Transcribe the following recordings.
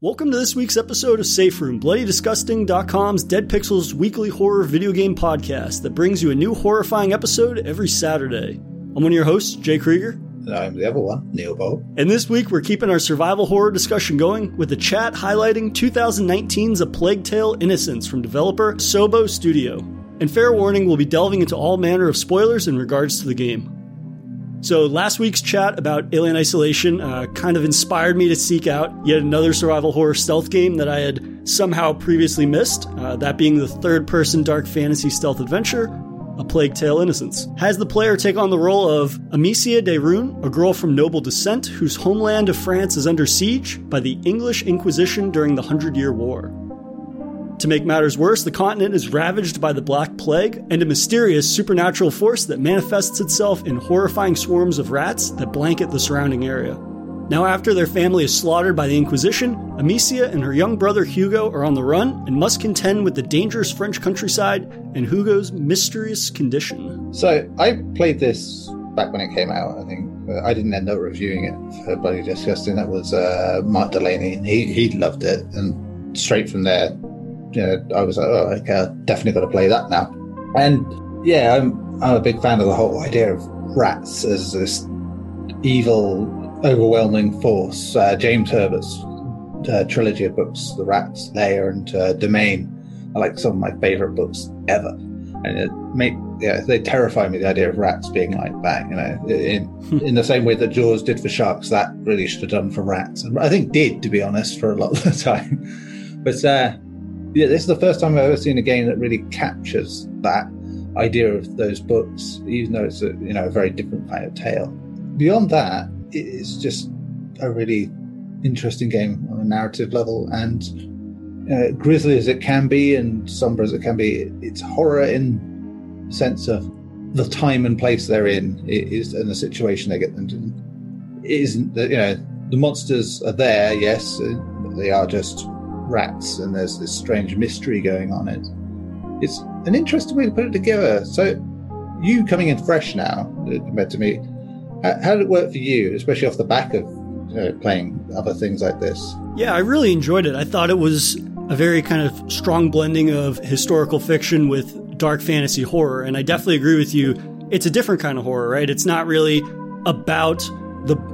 Welcome to this week's episode of Safe Room, BloodyDisgusting.com's Dead Pixels weekly horror video game podcast that brings you a new horrifying episode every Saturday. I'm one of your hosts, Jay Krieger. And I'm the other one, Neil Bolt. And this week we're keeping our survival horror discussion going with the chat highlighting 2019's A Plague Tale Innocence from developer Asobo Studio. And fair warning, we'll be delving into all manner of spoilers in regards to the game. So, last week's chat about Alien Isolation uh, kind of inspired me to seek out yet another survival horror stealth game that I had somehow previously missed, uh, that being the third person dark fantasy stealth adventure, A Plague Tale Innocence. Has the player take on the role of Amicia de Rune, a girl from noble descent whose homeland of France is under siege by the English Inquisition during the Hundred Year War. To make matters worse, the continent is ravaged by the Black Plague and a mysterious supernatural force that manifests itself in horrifying swarms of rats that blanket the surrounding area. Now, after their family is slaughtered by the Inquisition, Amicia and her young brother Hugo are on the run and must contend with the dangerous French countryside and Hugo's mysterious condition. So, I played this back when it came out, I think. I didn't end up reviewing it for Bloody Disgusting. That was uh, Mark Delaney. He, he loved it. And straight from there, you know, I was like, oh, okay, I definitely got to play that now. And yeah, I'm I'm a big fan of the whole idea of rats as this evil, overwhelming force. Uh, James Herbert's uh, trilogy of books, The Rats, Lair, and uh, Domain, are like some of my favorite books ever. And it make yeah, they terrify me. The idea of rats being like that, you know, in in the same way that Jaws did for sharks, that really should have done for rats, and I think did, to be honest, for a lot of the time. But uh, yeah, this is the first time I've ever seen a game that really captures that idea of those books, even though it's a you know a very different kind of tale. Beyond that, it's just a really interesting game on a narrative level, and uh, grisly as it can be and somber as it can be, it's horror in sense of the time and place they're in is and the situation they get them in. It isn't that you know the monsters are there, yes, they are just rats, and there's this strange mystery going on. It, it's an interesting way to put it together. So, you coming in fresh now compared to me, how, did it work for you, especially off the back of uh, playing other things like this? Yeah, I really enjoyed it. I thought it was a very kind of strong blending of historical fiction with dark fantasy horror, and I definitely agree with you. It's a different kind of horror, right? It's not really about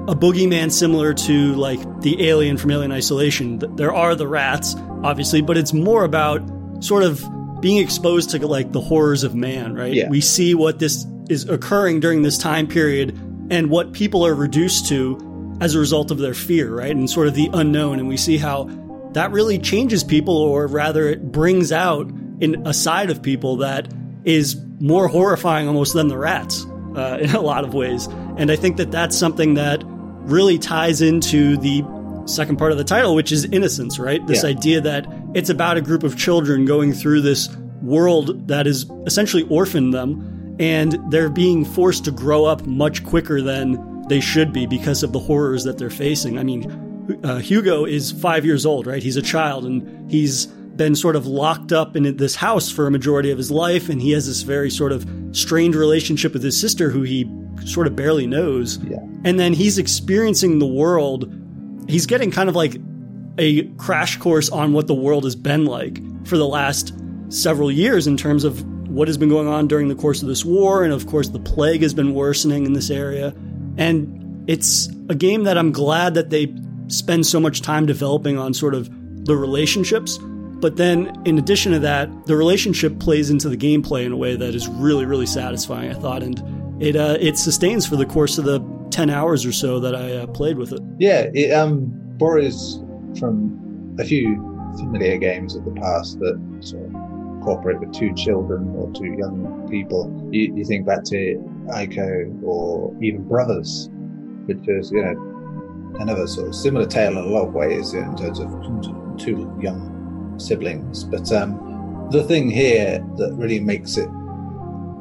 a boogeyman similar to like the alien from Alien Isolation. There are the rats, obviously, but it's more about sort of being exposed to like the horrors of man, right? Yeah. We see what this is occurring during this time period and what people are reduced to as a result of their fear, right? And sort of the unknown. And we see how that really changes people, or rather, it brings out in a side of people that is more horrifying almost than the rats uh, in a lot of ways. And I think that that's something that really ties into the second part of the title, which is innocence, right? This Yeah. idea that it's about a group of children going through this world that is essentially orphaned them, and they're being forced to grow up much quicker than they should be because of the horrors that they're facing. I mean, uh, Hugo is five years old, right? He's a child, and he's been sort of locked up in this house for a majority of his life, and he has this very sort of strained relationship with his sister, who he sort of barely knows. Yeah. And then he's experiencing the world. He's getting kind of like a crash course on what the world has been like for the last several years in terms of what has been going on during the course of this war. And of course, the plague has been worsening in this area. And it's a game that I'm glad that they spend so much time developing on sort of the relationships. But then, in addition to that, the relationship plays into the gameplay in a way that is really, really satisfying. I thought, and it uh, it sustains for the course of the ten hours or so that I uh, played with it. Yeah, it um, borrows from a few familiar games of the past that sort of cooperate with two children or two young people. You, you think back to Ico or even Brothers, which is, you know, another sort of similar tale in a lot of ways in terms of two young siblings. But um, the thing here that really makes it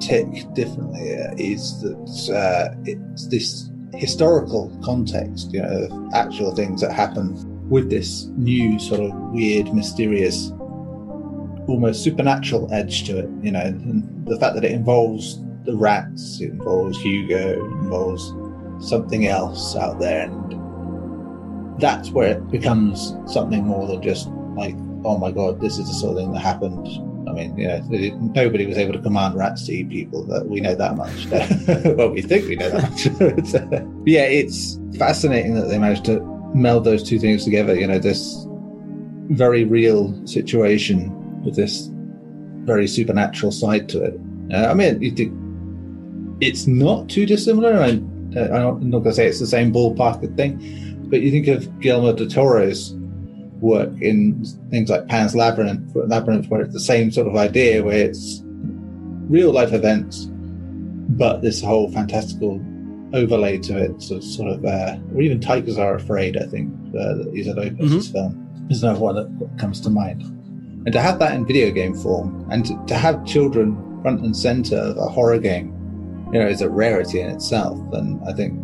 tick differently uh, is that uh, it's this historical context, you know, of actual things that happen with this new sort of weird, mysterious, almost supernatural edge to it, you know, and the fact that it involves the rats, it involves Hugo, it involves something else out there, and that's where it becomes something more than just like, oh my god, this is the sort of thing that happened. I mean, you know, nobody was able to command rats to eat people. That we know that much. well, we think we know that much. yeah, it's fascinating that they managed to meld those two things together. You know, this very real situation with this very supernatural side to it. Uh, I mean, it's not too dissimilar. I, uh, I'm not going to say it's the same ballpark thing, but you think of Guillermo del Toro's work in things like Pan's Labyrinth, Labyrinth, where it's the same sort of idea, where it's real life events, but this whole fantastical overlay to it, so sort of, uh, or even Tigers Are Afraid, I think, uh, is an Opus mm-hmm. film, is another one that comes to mind. And to have that in video game form, and to, to have children front and center of a horror game, you know, is a rarity in itself. And I think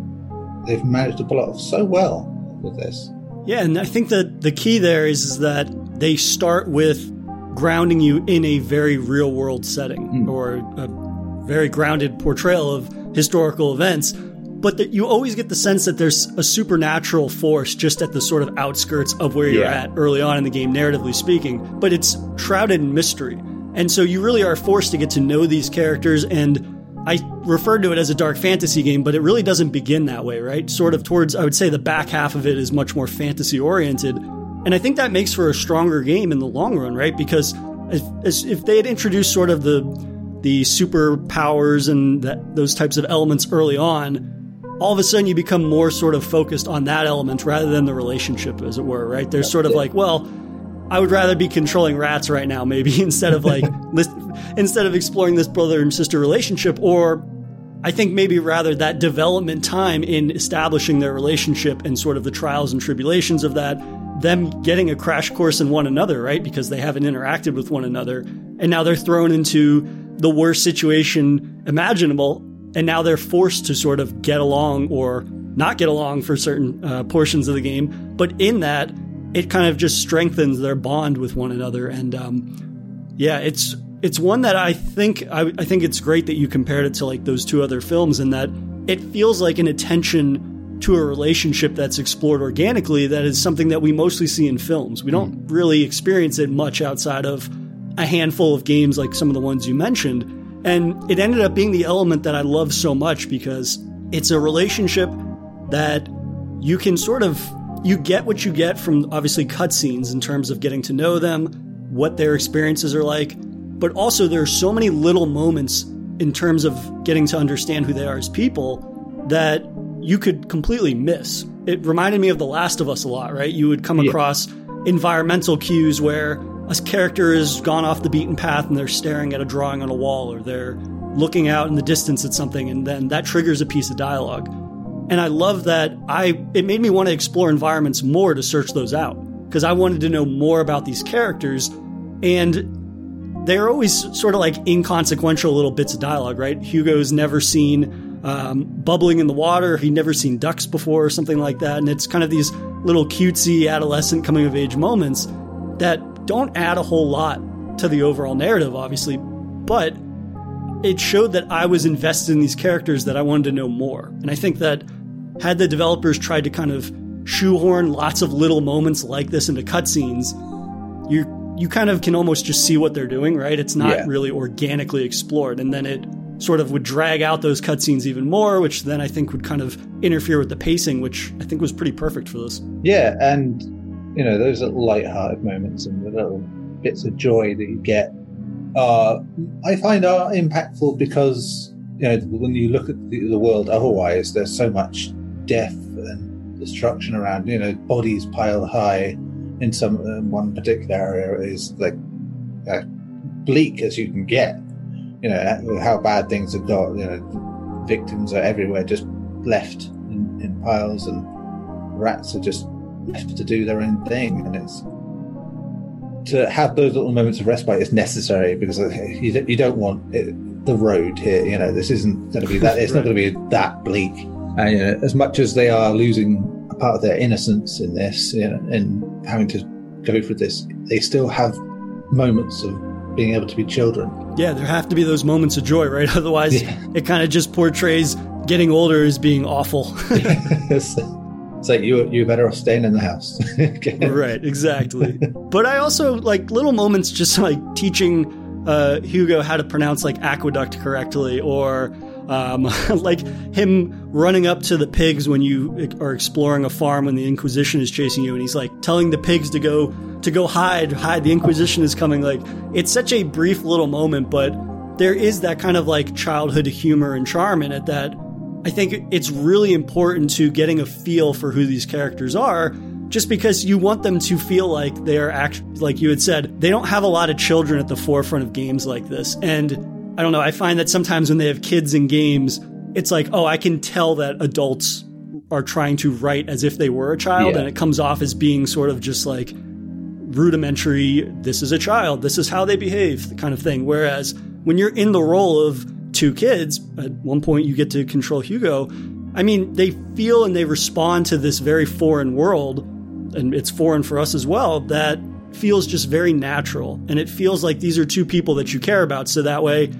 they've managed to pull it off so well with this. Yeah, and I think that the key there is, is that they start with grounding you in a very real world setting mm. or a very grounded portrayal of historical events but that you always get the sense that there's a supernatural force just at the sort of outskirts of where you're at early on in the game, narratively speaking. But it's shrouded in mystery. And so you really are forced to get to know these characters. And I referred to it as a dark fantasy game, but it really doesn't begin that way, right? Sort of towards, I would say the back half of it is much more fantasy oriented. And I think that makes for a stronger game in the long run, right? Because if, if they had introduced sort of the the superpowers and that, those types of elements early on, all of a sudden you become more sort of focused on that element rather than the relationship, as it were, right? There's sort of like, well, I would rather be controlling rats right now, maybe instead of like instead of exploring this brother and sister relationship, or I think maybe rather that development time in establishing their relationship and sort of the trials and tribulations of that, them getting a crash course in one another, right? Because they haven't interacted with one another, and now they're thrown into the worst situation imaginable and now they're forced to sort of get along or not get along for certain uh, portions of the game. But in that, it kind of just strengthens their bond with one another. And um, yeah, it's it's one that I think I, I think it's great that you compared it to like those two other films, and that it feels like an attention to a relationship that's explored organically. That is something that we mostly see in films. We don't really experience it much outside of a handful of games like some of the ones you mentioned. And it ended up being the element that I love so much because it's a relationship that you can sort of you get what you get from obviously cutscenes in terms of getting to know them, what their experiences are like, but also there are so many little moments in terms of getting to understand who they are as people that you could completely miss. It reminded me of The Last of Us a lot, right? You would come yeah. across environmental cues where a character has gone off the beaten path and they're staring at a drawing on a wall or they're looking out in the distance at something and then that triggers a piece of dialogue. And I love that I it made me want to explore environments more to search those out because I wanted to know more about these characters and they're always sort of like inconsequential little bits of dialogue, right? Hugo's never seen um, bubbling in the water. He'd never seen ducks before or something like that. And it's kind of these little cutesy adolescent coming of age moments that don't add a whole lot to the overall narrative, obviously, but it showed that I was invested in these characters that I wanted to know more. And I think that had the developers tried to kind of shoehorn lots of little moments like this into cutscenes, you you kind of can almost just see what they're doing, right? It's not yeah. really organically explored, and then it sort of would drag out those cutscenes even more, which then I think would kind of interfere with the pacing, which I think was pretty perfect for this. Yeah, and you know, those little light-hearted moments and the little bits of joy that you get are, I find, are impactful because you know when you look at the, the world otherwise, there's so much death and destruction around. You know, bodies piled high in some in one particular area is like uh, bleak as you can get. You know how bad things have got. You know, victims are everywhere, just left in, in piles, and rats are just left to do their own thing, and it's to have those little moments of respite is necessary because you, you don't want it, the road here. You know, this isn't going to be that. It's right. not going to be that bleak. And you know, as much as they are losing a part of their innocence in this, you know, and having to go through this, they still have moments of being able to be children. Yeah, there have to be those moments of joy, right? Otherwise, yeah. it kind of just portrays getting older as being awful. yes. It's like you you better off staying in the house. right, exactly. but I also like little moments just like teaching uh, Hugo how to pronounce like aqueduct correctly or um, like him running up to the pigs when you are exploring a farm when the Inquisition is chasing you, and he's like telling the pigs to go to go hide, hide. The Inquisition is coming. Like it's such a brief little moment, but there is that kind of like childhood humor and charm in it that I think it's really important to getting a feel for who these characters are just because you want them to feel like they are act like you had said they don't have a lot of children at the forefront of games like this and I don't know. I find that sometimes when they have kids in games, it's like, oh, I can tell that adults are trying to write as if they were a child, yeah. and it comes off as being sort of just like rudimentary, this is a child, this is how they behave, kind of thing. Whereas when you're in the role of two kids, at one point you get to control Hugo, I mean, they feel and they respond to this very foreign world, and it's foreign for us as well, that feels just very natural. And it feels like these are two people that you care about. So that way,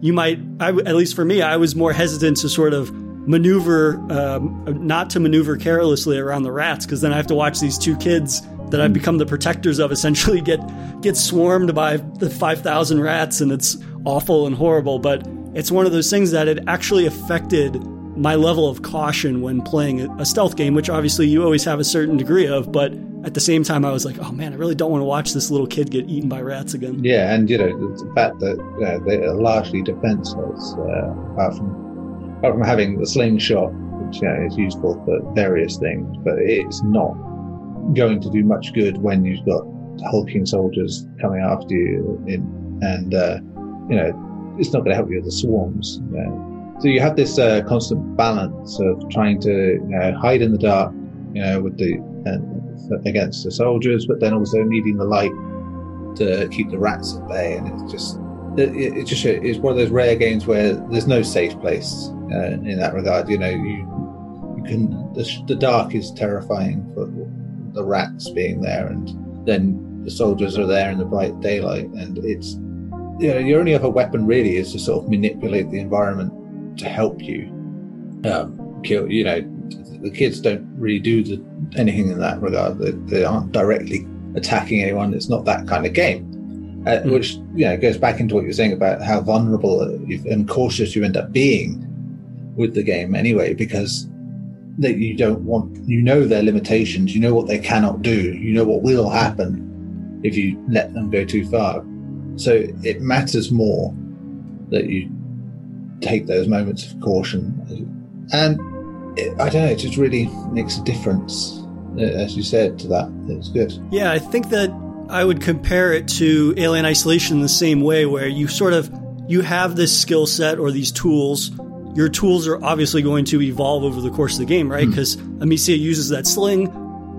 you might, I, at least for me, I was more hesitant to sort of maneuver, um, not to maneuver carelessly around the rats, because then I have to watch these two kids that I've become the protectors of essentially get get swarmed by the 5,000 rats, and it's awful and horrible. But it's one of those things that it actually affected my level of caution when playing a stealth game, which obviously you always have a certain degree of, but at the same time, I was like, oh man, I really don't want to watch this little kid get eaten by rats again. Yeah, and you know, the fact that they are largely defenseless, uh, apart from apart from having the slingshot, which you know, is useful for various things, but it's not going to do much good when you've got hulking soldiers coming after you, in, and uh, you know, it's not going to help you with the swarms. You know? So you have this uh, constant balance of trying to you know, hide in the dark, you know, with the and against the soldiers, but then also needing the light to keep the rats at bay. And it's just, it, it just is one of those rare games where there's no safe place uh, in that regard. You know, you, you can, the, the dark is terrifying for the rats being there, and then the soldiers are there in the bright daylight, and it's, you know, your only other weapon really is to sort of manipulate the environment to help you um, kill, you know, the kids don't really do the, anything in that regard. They, they, aren't directly attacking anyone. It's not that kind of game. Uh, mm. Which you know goes back into what you're saying about how vulnerable and cautious you end up being with the game anyway, because that you don't want you know their limitations, you know what they cannot do, you know what will happen if you let them go too far. So it matters more that you take those moments of caution. And I don't know. It just really makes a difference, uh, as you said, to that. It's good. Yeah, I think that I would compare it to Alien Isolation in the same way, where you sort of you have this skill set or these tools. Your tools are obviously going to evolve over the course of the game, right? Because mm. Amicia uses that sling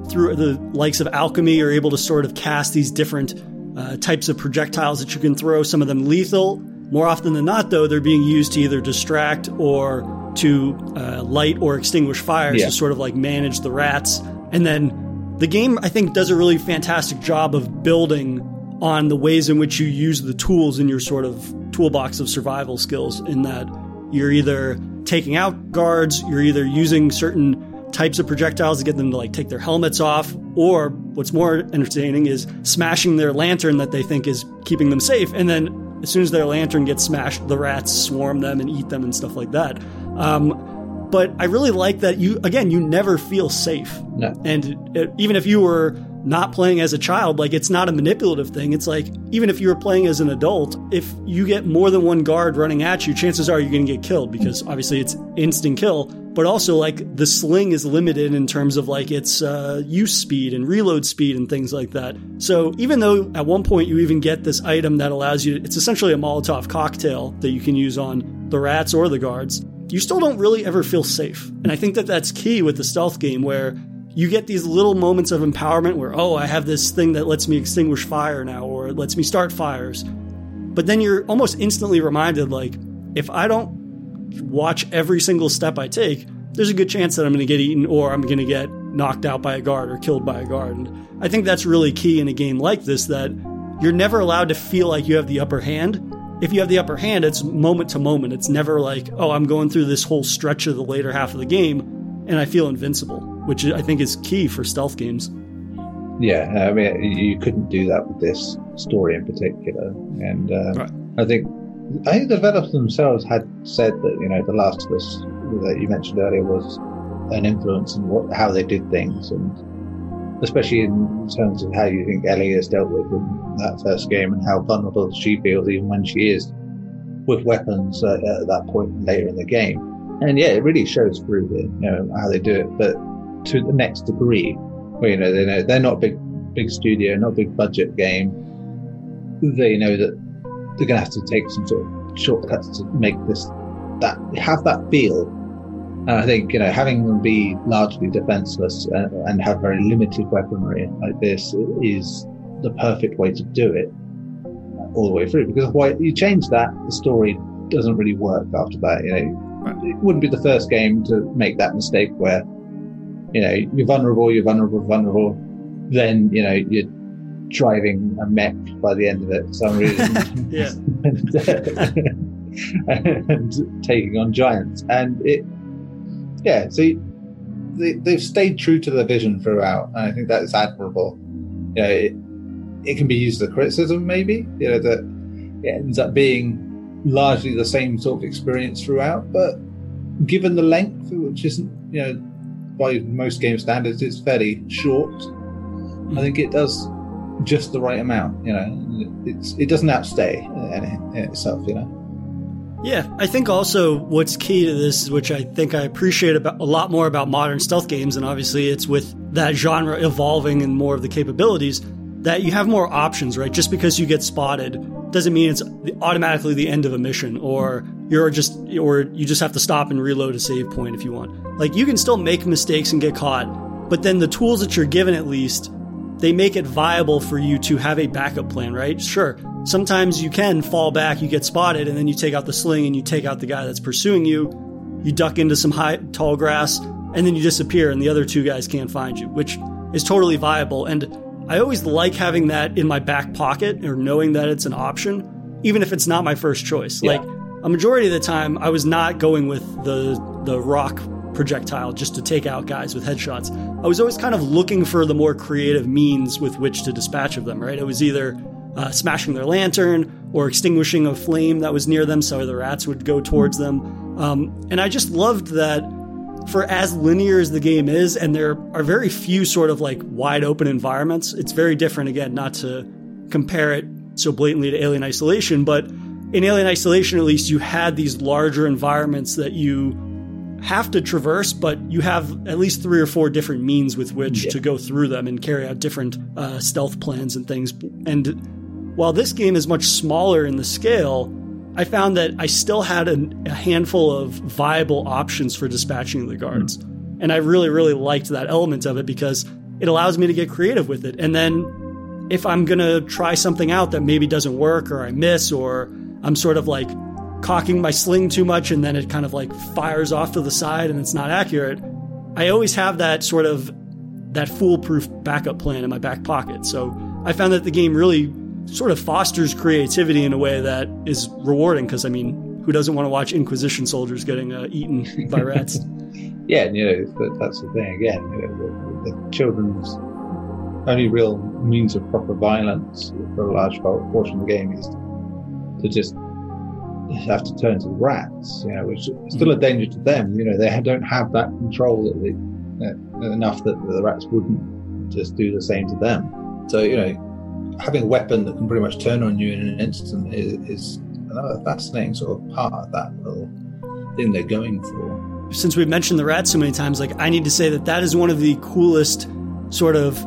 through the likes of alchemy. You're able to sort of cast these different uh, types of projectiles that you can throw. Some of them lethal. More often than not, though, they're being used to either distract or to uh, light or extinguish fires yeah. to sort of like manage the rats. And then the game, I think, does a really fantastic job of building on the ways in which you use the tools in your sort of toolbox of survival skills, in that you're either taking out guards, you're either using certain types of projectiles to get them to like take their helmets off, or what's more entertaining is smashing their lantern that they think is keeping them safe. And then as soon as their lantern gets smashed, the rats swarm them and eat them and stuff like that. Um, but I really like that you again you never feel safe. No. And it, even if you were not playing as a child, like it's not a manipulative thing. It's like even if you were playing as an adult, if you get more than one guard running at you, chances are you're going to get killed because obviously it's instant kill. But also like the sling is limited in terms of like its uh, use speed and reload speed and things like that. So even though at one point you even get this item that allows you, it's essentially a Molotov cocktail that you can use on the rats or the guards you still don't really ever feel safe. And I think that that's key with the stealth game where you get these little moments of empowerment where, oh, I have this thing that lets me extinguish fire now or it lets me start fires. But then you're almost instantly reminded, like, if I don't watch every single step I take, there's a good chance that I'm going to get eaten or I'm going to get knocked out by a guard or killed by a guard. And I think that's really key in a game like this that you're never allowed to feel like you have the upper hand if you have the upper hand, it's moment to moment. It's never like, oh, I'm going through this whole stretch of the later half of the game and I feel invincible. Which I think is key for stealth games. Yeah, I mean, you couldn't do that with this story in particular, and uh, right. I think I think the developers themselves had said that you know, The Last of Us that you mentioned earlier was an influence in what how they did things, and especially in terms of how you think Ellie is dealt with in that first game and how vulnerable she feels even when she is with weapons uh, at that point later in the game. And yeah, it really shows through the, you know, how they do it, but to the next degree, where, you know, they know they're not a big, big studio, not a big budget game. They know that they're going to have to take some sort of shortcuts to make this, that, have that feel and I think, you know, having them be largely defenseless and, and have very limited weaponry like this is the perfect way to do it all the way through. Because why you change that, the story doesn't really work after that. You know, it wouldn't be the first game to make that mistake where, you know, you're vulnerable, you're vulnerable, vulnerable. Then, you know, you're driving a mech by the end of it for some reason. and, and taking on giants. And it, yeah, see, they, they've stayed true to their vision throughout, and I think that is admirable. You know, it, it can be used as a criticism, maybe, you know, that it ends up being largely the same sort of experience throughout, but given the length, which isn't, you know, by most game standards, it's fairly short, I think it does just the right amount. You know, it's it doesn't outstay in, itself. You know. Yeah, I think also what's key to this, which I think I appreciate about, a lot more about modern stealth games, and obviously it's with that genre evolving and more of the capabilities, that you have more options, right? Just because you get spotted doesn't mean it's automatically the end of a mission, or you're just, or you just have to stop and reload a save point if you want. Like you can still make mistakes and get caught, but then the tools that you're given at least, they make it viable for you to have a backup plan, right? Sure, sometimes you can fall back, you get spotted, and then you take out the sling and you take out the guy that's pursuing you. You duck into some high, tall grass, and then you disappear, and the other two guys can't find you, which is totally viable. And I always like having that in my back pocket or knowing that it's an option, even if it's not my first choice. Yeah. Like a majority of the time, I was not going with the the rock projectile just to take out guys with headshots. I was always kind of looking for the more creative means with which to dispatch of them. Right? It was either uh, smashing their lantern or extinguishing a flame that was near them so the rats would go towards them. Um, and I just loved that for as linear as the game is, and there are very few sort of like wide open environments, it's very different, again, not to compare it so blatantly to Alien Isolation, but in Alien Isolation, at least, you had these larger environments that you have to traverse, but you have at least three or four different means with which yeah. to go through them and carry out different uh, stealth plans and things. And while this game is much smaller in the scale, I found that I still had a, a handful of viable options for dispatching the guards. And I really, really liked that element of it because it allows me to get creative with it. And then if I'm going to try something out that maybe doesn't work or I miss or I'm sort of like cocking my sling too much and then it kind of like fires off to the side and it's not accurate, I always have that sort of that foolproof backup plan in my back pocket. So I found that the game really sort of fosters creativity in a way that is rewarding because I mean, who doesn't want to watch Inquisition soldiers getting uh, eaten by rats? yeah, you know that's the thing again. You know, the, the, children's only real means of proper violence for a large portion of the game is to just have to turn to rats. You know, which is still a danger to them. You know, they don't have that control that they, uh, enough that the rats wouldn't just do the same to them. So you know having a weapon that can pretty much turn on you in an instant is, is another fascinating sort of part of that little thing they're going for. Since we've mentioned the rat so many times, like I need to say that that is one of the coolest sort of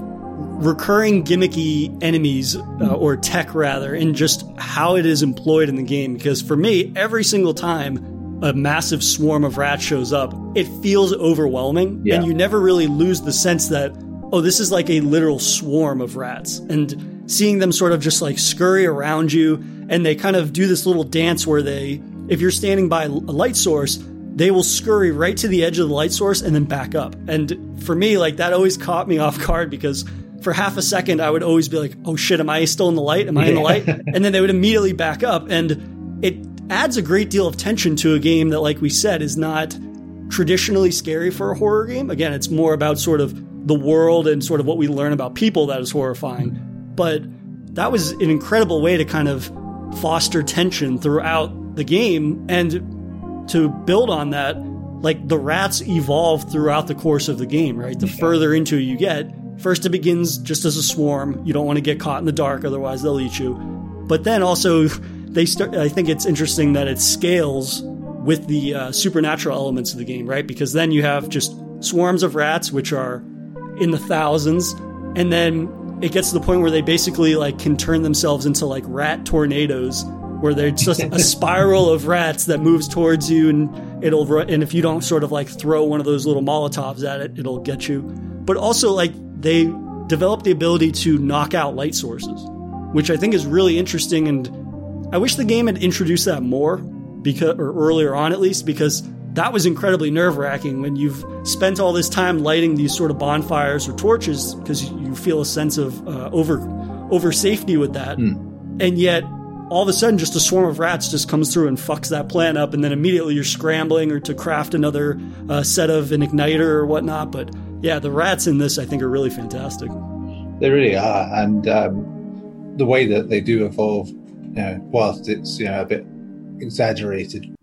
recurring gimmicky enemies uh, or tech rather in just how it is employed in the game because for me every single time a massive swarm of rats shows up it feels overwhelming yeah. and you never really lose the sense that oh this is like a literal swarm of rats and seeing them sort of just like scurry around you and they kind of do this little dance where they if you're standing by a light source they will scurry right to the edge of the light source and then back up. And for me like that always caught me off guard because for half a second i would always be like oh shit am i still in the light? Am i in the light? And then they would immediately back up. And it adds a great deal of tension to a game that like we said is not traditionally scary for a horror game. Again, it's more about sort of the world and sort of what we learn about people that is horrifying. But that was an incredible way to kind of foster tension throughout the game and to build on that like the rats evolve throughout the course of the game right? The further into you get first it begins just as a swarm. You don't want to get caught in the dark otherwise they'll eat you. But then also they start i think it's interesting that it scales with the uh, supernatural elements of the game right? Because then you have just swarms of rats which are in the thousands and then it gets to the point where they basically like can turn themselves into like rat tornadoes where they're just a spiral of rats that moves towards you and it'll and if you don't sort of like throw one of those little molotovs at it it'll get you. But also like they develop the ability to knock out light sources which i think is really interesting and i wish the game had introduced that more because or earlier on at least because that was incredibly nerve wracking when you've spent all this time lighting these sort of bonfires or torches because you feel a sense of uh, over over safety with that, mm. and yet all of a sudden just a swarm of rats just comes through and fucks that plan up, and then immediately you're scrambling or to craft another uh, set of an igniter or whatnot. But yeah, the rats in this I think are really fantastic. They really are, and um, the way that they do evolve, you know, whilst it's you know a bit exaggerated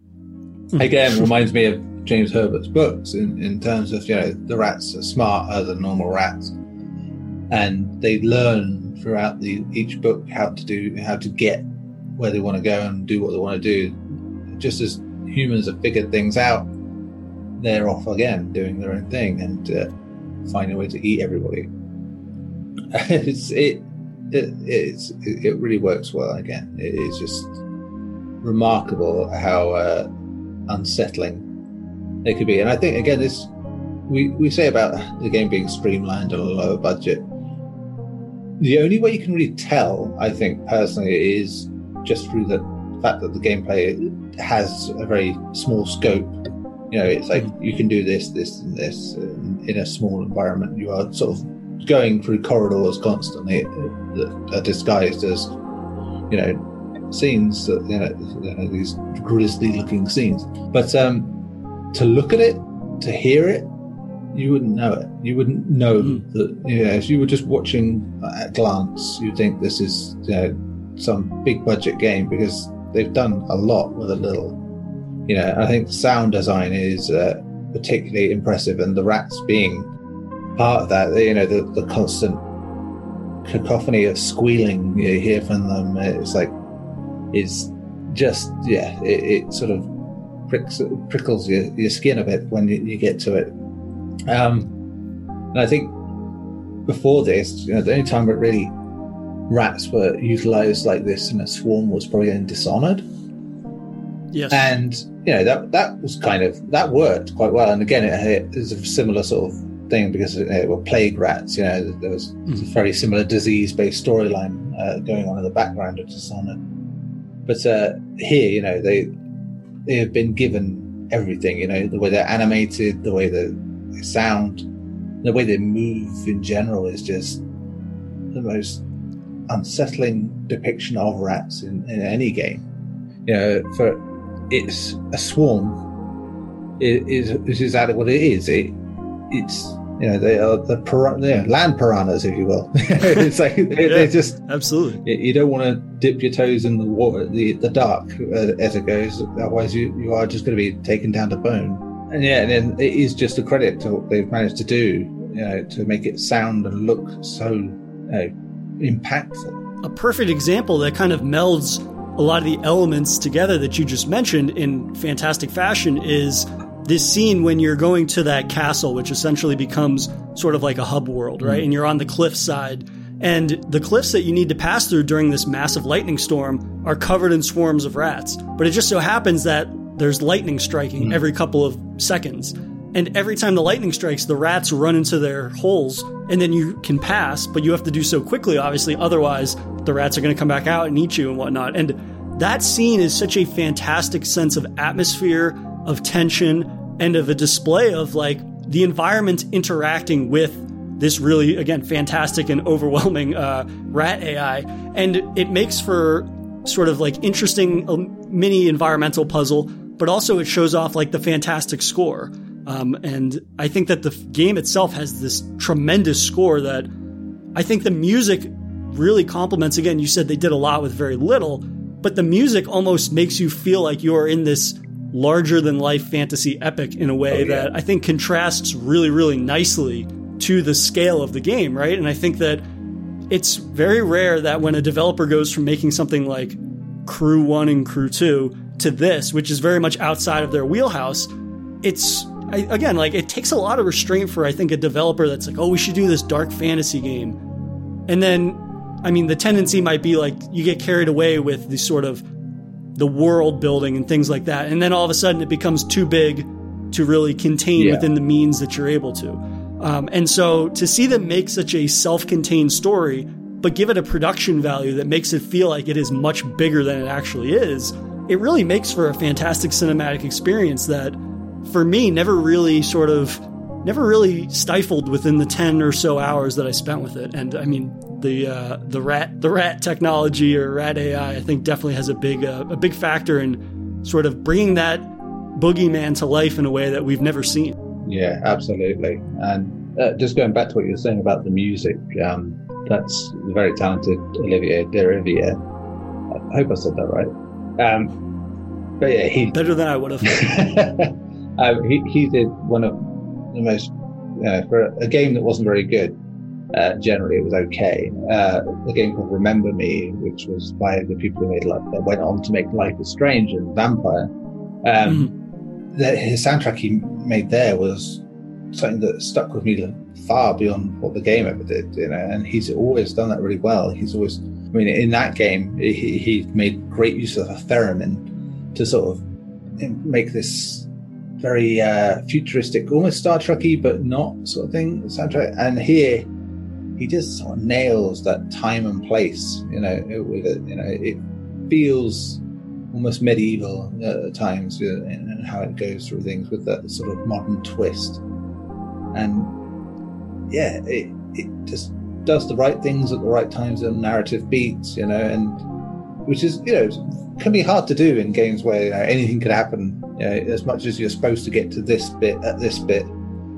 again reminds me of James Herbert's books in, in terms of you know the rats are smarter than normal rats, and they learn throughout the each book how to do how to get where they want to go and do what they want to do. Just as humans have figured things out, they're off again doing their own thing and uh, finding a way to eat everybody. it's it, it it's it really works well. Again, it is just remarkable how. Uh, unsettling it could be. And I think again, this we we say about the game being streamlined and a lower budget. The only way you can really tell, I think personally, is just through the fact that the gameplay has a very small scope. You know, it's like you can do this, this, and this in a small environment. You are sort of going through corridors constantly that are disguised as, you know, scenes that you you know these grisly looking scenes. But um, to look at it, to hear it, you wouldn't know it. You wouldn't know mm. that. You know, if you were just watching at a glance, you'd think this is you know some big budget game because they've done a lot with a little. You know, I think sound design is uh, particularly impressive, and the rats being part of that. You know, the, the constant cacophony of squealing you hear from them. It's like is just yeah, it, it sort of pricks, prickles your, your skin a bit when you, you get to it. Um, and I think before this, you know, the only time that really rats were utilized like this in a swarm was probably in Dishonored. Yes. And you know that that was kind of that worked quite well. And again, it, it is a similar sort of thing because it, were plague rats. You know, there was mm. a very similar disease-based storyline uh, going on in the background of Dishonored. But uh, here, you know, they they have been given everything. You know, the way they're animated, the way they sound, the way they move in general is just the most unsettling depiction of rats in, in any game. You know, for it's a swarm. It is is exactly what it is. It it's you know they are the piran- land piranhas, if you will. it's like they, yeah, are just absolutely. You don't want to dip your toes in the water, the the dark uh, as it goes. Otherwise, you you are just going to be taken down to bone. And yeah, and then it is just a credit to what they've managed to do, you know, to make it sound and look so you know, impactful. A perfect example that kind of melds a lot of the elements together that you just mentioned in fantastic fashion is this scene when you're going to that castle, which essentially becomes sort of like a hub world, right? Mm. And you're on the cliff side. And the cliffs that you need to pass through during this massive lightning storm are covered in swarms of rats. But it just so happens that there's lightning striking mm. every couple of seconds. And every time the lightning strikes, the rats run into their holes, and then you can pass, but you have to do so quickly, obviously. Otherwise, the rats are going to come back out and eat you and whatnot. And that scene is such a fantastic sense of atmosphere of tension and of a display of like the environment interacting with this really again fantastic and overwhelming uh, rat AI, and it makes for sort of like interesting uh, mini environmental puzzle, but also it shows off like the fantastic score. Um, and I think that the game itself has this tremendous score that I think the music really complements. Again, you said they did a lot with very little, but the music almost makes you feel like you're in this larger than life fantasy epic in a way oh, yeah. that I think contrasts really, really nicely to the scale of the game, right? And I think that it's very rare that when a developer goes from making something like Crew 1 and Crew 2 to this, which is very much outside of their wheelhouse, it's I, again like it takes a lot of restraint for I think a developer that's like, "Oh, we should do this dark fantasy game." And then I mean, the tendency might be like you get carried away with the sort of the world building and things like that. And then all of a sudden it becomes too big to really contain yeah. within the means that you're able to. Um, and so to see them make such a self contained story, but give it a production value that makes it feel like it is much bigger than it actually is, it really makes for a fantastic cinematic experience that, for me, never really sort of never really stifled within the 10 or so hours that I spent with it. And I mean, the uh, the rat the rat technology or rat AI, I think definitely has a big uh, a big factor in sort of bringing that boogeyman to life in a way that we've never seen. Yeah, absolutely. And uh, just going back to what you were saying about the music, um, that's very talented Olivier Derivière. I hope I said that right. Um, but yeah, he better than I would have. uh, he he did one of the most uh, for a game that wasn't very good. Uh, generally, it was okay. Uh, a game called Remember Me, which was by the people who made like that went on to make Life is Strange and Vampyr. Um, mm-hmm. the, his soundtrack he made there was something that stuck with me far beyond what the game ever did. You know, and he's always done that really well. He's always, I mean, in that game, he, he made great use of a theremin to sort of make this very uh, futuristic, almost Star Trekky, but not sort of thing soundtrack. And here, he just sort of nails that time and place. You know, with it, you know, it feels almost medieval times, and how it goes through things with that sort of modern twist. And yeah, it it just does the right things at the right times and narrative beats. You know, and which is you know can be hard to do in games where you know, anything could happen you know, as much as you're supposed to get to this bit at this bit,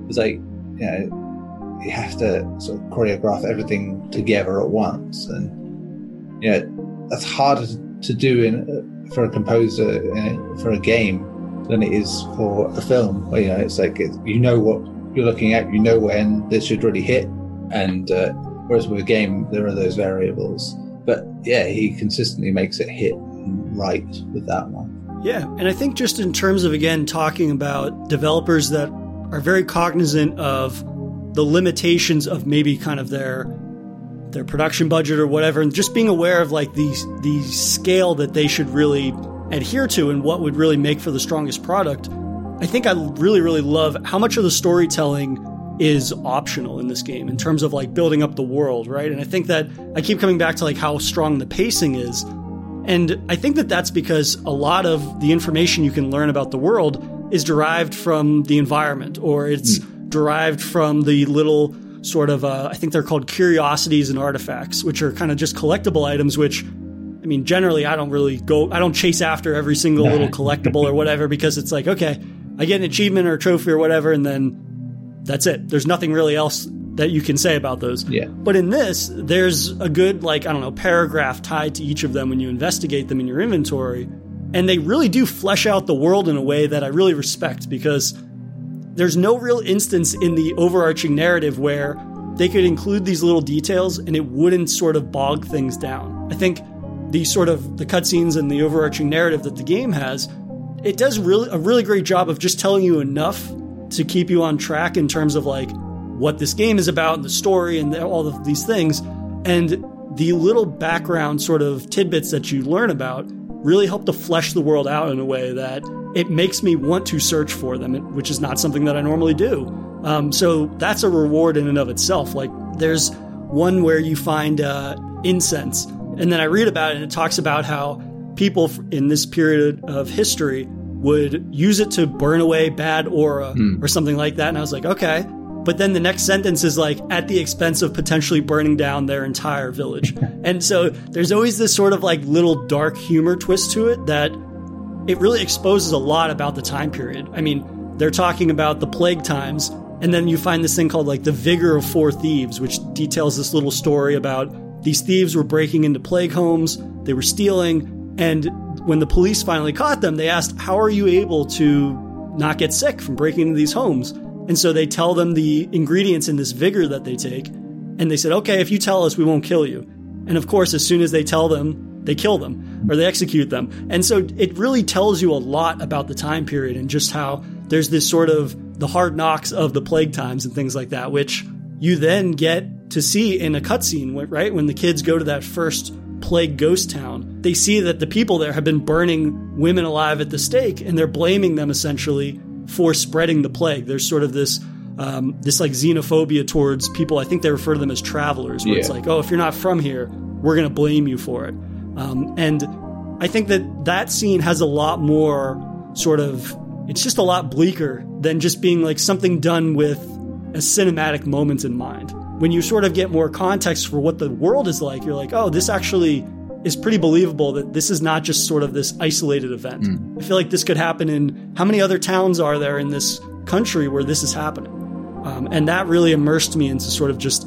it's like, you know, you have to sort of choreograph everything together at once. And, you know, that's harder to do in, for a composer in, for a game than it is for a film where, you know, it's like, it, you know what you're looking at, you know when this should really hit. And, uh, whereas with a game, there are those variables. But yeah, he consistently makes it hit right with that one. Yeah, and I think just in terms of again talking about developers that are very cognizant of the limitations of maybe kind of their their production budget or whatever, and just being aware of like the the scale that they should really adhere to and what would really make for the strongest product. I think I really really love how much of the storytelling is optional in this game in terms of like building up the world, right? And I think that I keep coming back to like how strong the pacing is and I think that that's because a lot of the information you can learn about the world is derived from the environment or it's mm. derived from the little sort of, uh, I think they're called curiosities and artifacts, which are kind of just collectible items, which I mean, generally, I don't really go, I don't chase after every single little collectible or whatever because it's like, okay, I get an achievement or a trophy or whatever, and then that's it. There's nothing really else that you can say about those. Yeah. But in this, there's a good, like, I don't know, paragraph tied to each of them when you investigate them in your inventory. And they really do flesh out the world in a way that I really respect because there's no real instance in the overarching narrative where they could include these little details and it wouldn't sort of bog things down. I think the sort of the cutscenes and the overarching narrative that the game has, it does really a really great job of just telling you enough to keep you on track in terms of like what this game is about and the story and all of these things. And the little background sort of tidbits that you learn about really help to flesh the world out in a way that it makes me want to search for them, which is not something that I normally do. Um, so that's a reward in and of itself. Like there's one where you find uh, incense, and then I read about it, and it talks about how people in this period of history would use it to burn away bad aura mm. or something like that. And I was like, okay, but then the next sentence is like at the expense of potentially burning down their entire village. and so there's always this sort of like little dark humor twist to it that it really exposes a lot about the time period. I mean, they're talking about the plague times. And then you find this thing called like the Vigor of Four Thieves, which details this little story about these thieves were breaking into plague homes, they were stealing, and when the police finally caught them, they asked, How are you able to not get sick from breaking into these homes? And so they tell them the ingredients in this vigor that they take. And they said, Okay, if you tell us, we won't kill you. And of course, as soon as they tell them, they kill them or they execute them. And so it really tells you a lot about the time period and just how there's this sort of the hard knocks of the plague times and things like that, which you then get to see in a cutscene, right? When the kids go to that first plague ghost town, they see that the people there have been burning women alive at the stake and they're blaming them essentially for spreading the plague. There's sort of this um, this like xenophobia towards people. I think they refer to them as travelers, where yeah. it's like, oh, if you're not from here, we're going to blame you for it. Um, and I think that that scene has a lot more sort of, it's just a lot bleaker than just being like something done with a cinematic moment in mind. When you sort of get more context for what the world is like, you're like, oh, this actually is pretty believable that this is not just sort of this isolated event. Mm. I feel like this could happen in how many other towns are there in this country where this is happening? Um, and that really immersed me into sort of just,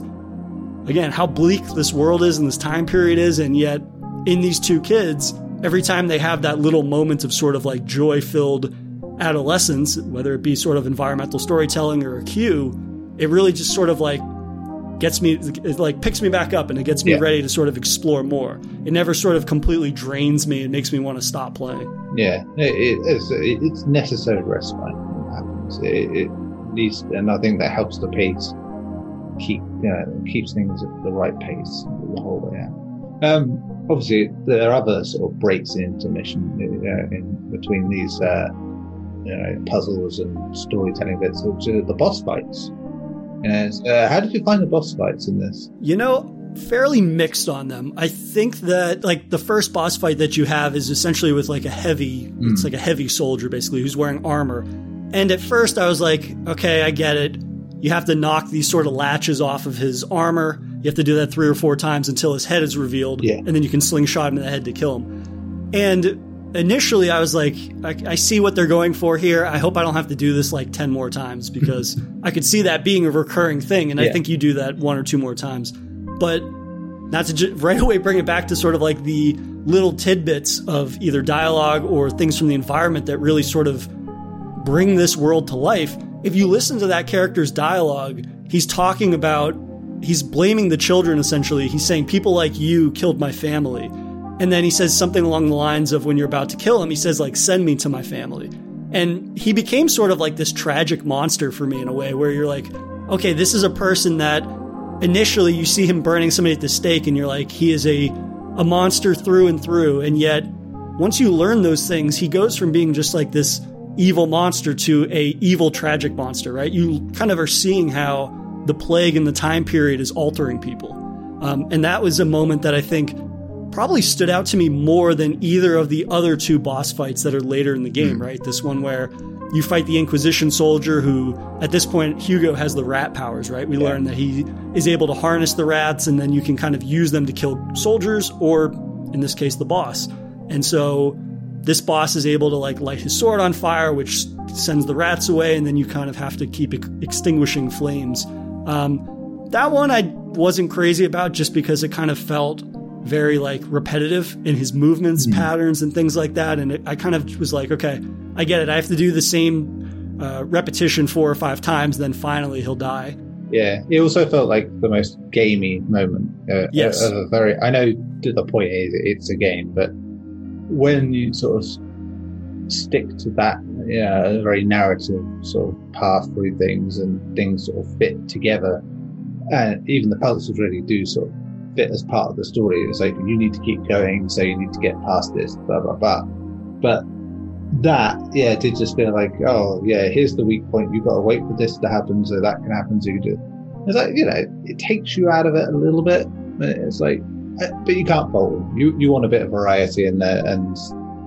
again, how bleak this world is and this time period is. And yet, in these two kids, every time they have that little moment of sort of like joy filled adolescence, whether it be sort of environmental storytelling or a cue, it really just sort of like gets me, it like picks me back up and it gets me yeah. ready to sort of explore more. It never sort of completely drains me and makes me want to stop playing. Yeah, it, it's, it's necessary respite. happens. It, it, least, and I think that helps the pace keep you know, keeps things at the right pace the whole way out. Um, obviously, there are other sort of breaks in intermission uh, in between these uh, you know, puzzles and storytelling bits, which are the boss fights. And uh, how did you find the boss fights in this? You know, fairly mixed on them. I think that like the first boss fight that you have is essentially with like a heavy, mm. it's like a heavy soldier basically who's wearing armor, and at first I was like, okay, I get it. You have to knock these sort of latches off of his armor. You have to do that three or four times until his head is revealed. Yeah. And then you can slingshot him in the head to kill him. And initially I was like, I, I, see what they're going for here. I hope I don't have to do this like 10 more times because I could see that being a recurring thing. And yeah. I think you do that one or two more times. But not to just right away bring it back to sort of like the little tidbits of either dialogue or things from the environment that really sort of bring this world to life. If you listen to that character's dialogue, he's talking about, he's blaming the children essentially. He's saying, People like you killed my family. And then he says something along the lines of, When you're about to kill him, he says, like, send me to my family. And he became sort of like this tragic monster for me in a way where you're like, okay, this is a person that initially you see him burning somebody at the stake and you're like, he is a, a monster through and through. And yet, once you learn those things, he goes from being just like this evil monster to a evil tragic monster, right? You kind of are seeing how the plague and the time period is altering people. Um, and that was a moment that I think probably stood out to me more than either of the other two boss fights that are later in the game, mm. right? This one where you fight the Inquisition soldier who, at this point, Hugo has the rat powers, right? We yeah. learn that he is able to harness the rats and then you can kind of use them to kill soldiers or, in this case, the boss. And so this boss is able to like light his sword on fire, which sends the rats away, and then you kind of have to keep ex- extinguishing flames. Um, that one I wasn't crazy about just because it kind of felt very like repetitive in his movements, mm-hmm. patterns, and things like that. And it, I kind of was like, okay, I get it. I have to do the same uh, repetition four or five times, then finally he'll die. Yeah, it also felt like the most gamey moment. Uh, yes, very. I know the point is it's a game, but when you sort of stick to that you know, very narrative sort of path through things and things sort of fit together, and even the puzzles really do sort of fit as part of the story. It's like you need to keep going, so you need to get past this, blah blah blah. But that, yeah, did just feel like, oh yeah, here's the weak point. You've got to wait for this to happen, so that can happen. So you do. It's like you know, it takes you out of it a little bit. It's like uh, but you can't bowl. You you want a bit of variety in there, and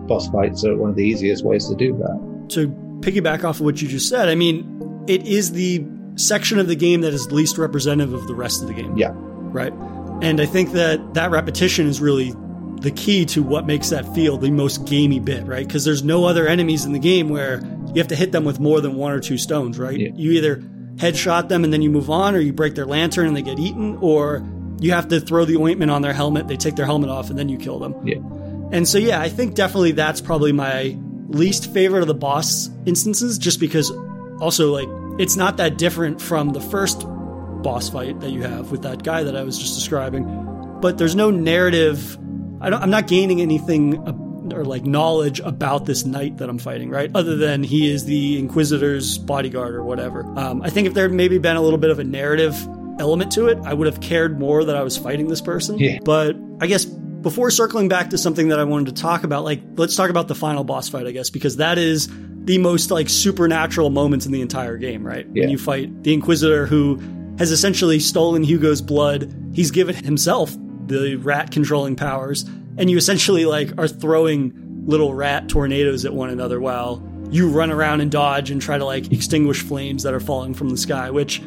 boss fights are one of the easiest ways to do that. To piggyback off of what you just said, I mean, it is the section of the game that is least representative of the rest of the game. Yeah. Right. And I think that that repetition is really the key to what makes that feel the most gamey bit, right? Because there's no other enemies in the game where you have to hit them with more than one or two stones, right? Yeah. You either headshot them and then you move on, or you break their lantern and they get eaten, or you have to throw the ointment on their helmet, they take their helmet off, and then you kill them. Yeah. And so, yeah, I think definitely that's probably my least favorite of the boss instances, just because also, like, it's not that different from the first boss fight that you have with that guy that I was just describing. But there's no narrative. I don't, I'm not gaining anything uh, or like knowledge about this knight that I'm fighting, right? Other than he is the Inquisitor's bodyguard or whatever. Um, I think if there had maybe been a little bit of a narrative element to it, I would have cared more that I was fighting this person. Yeah. But I guess before circling back to something that I wanted to talk about, like let's talk about the final boss fight, I guess, because that is the most like supernatural moments in the entire game, right? Yeah. When you fight the Inquisitor who has essentially stolen Hugo's blood. He's given himself the rat controlling powers, and you essentially like are throwing little rat tornadoes at one another while you run around and dodge and try to like extinguish flames that are falling from the sky, which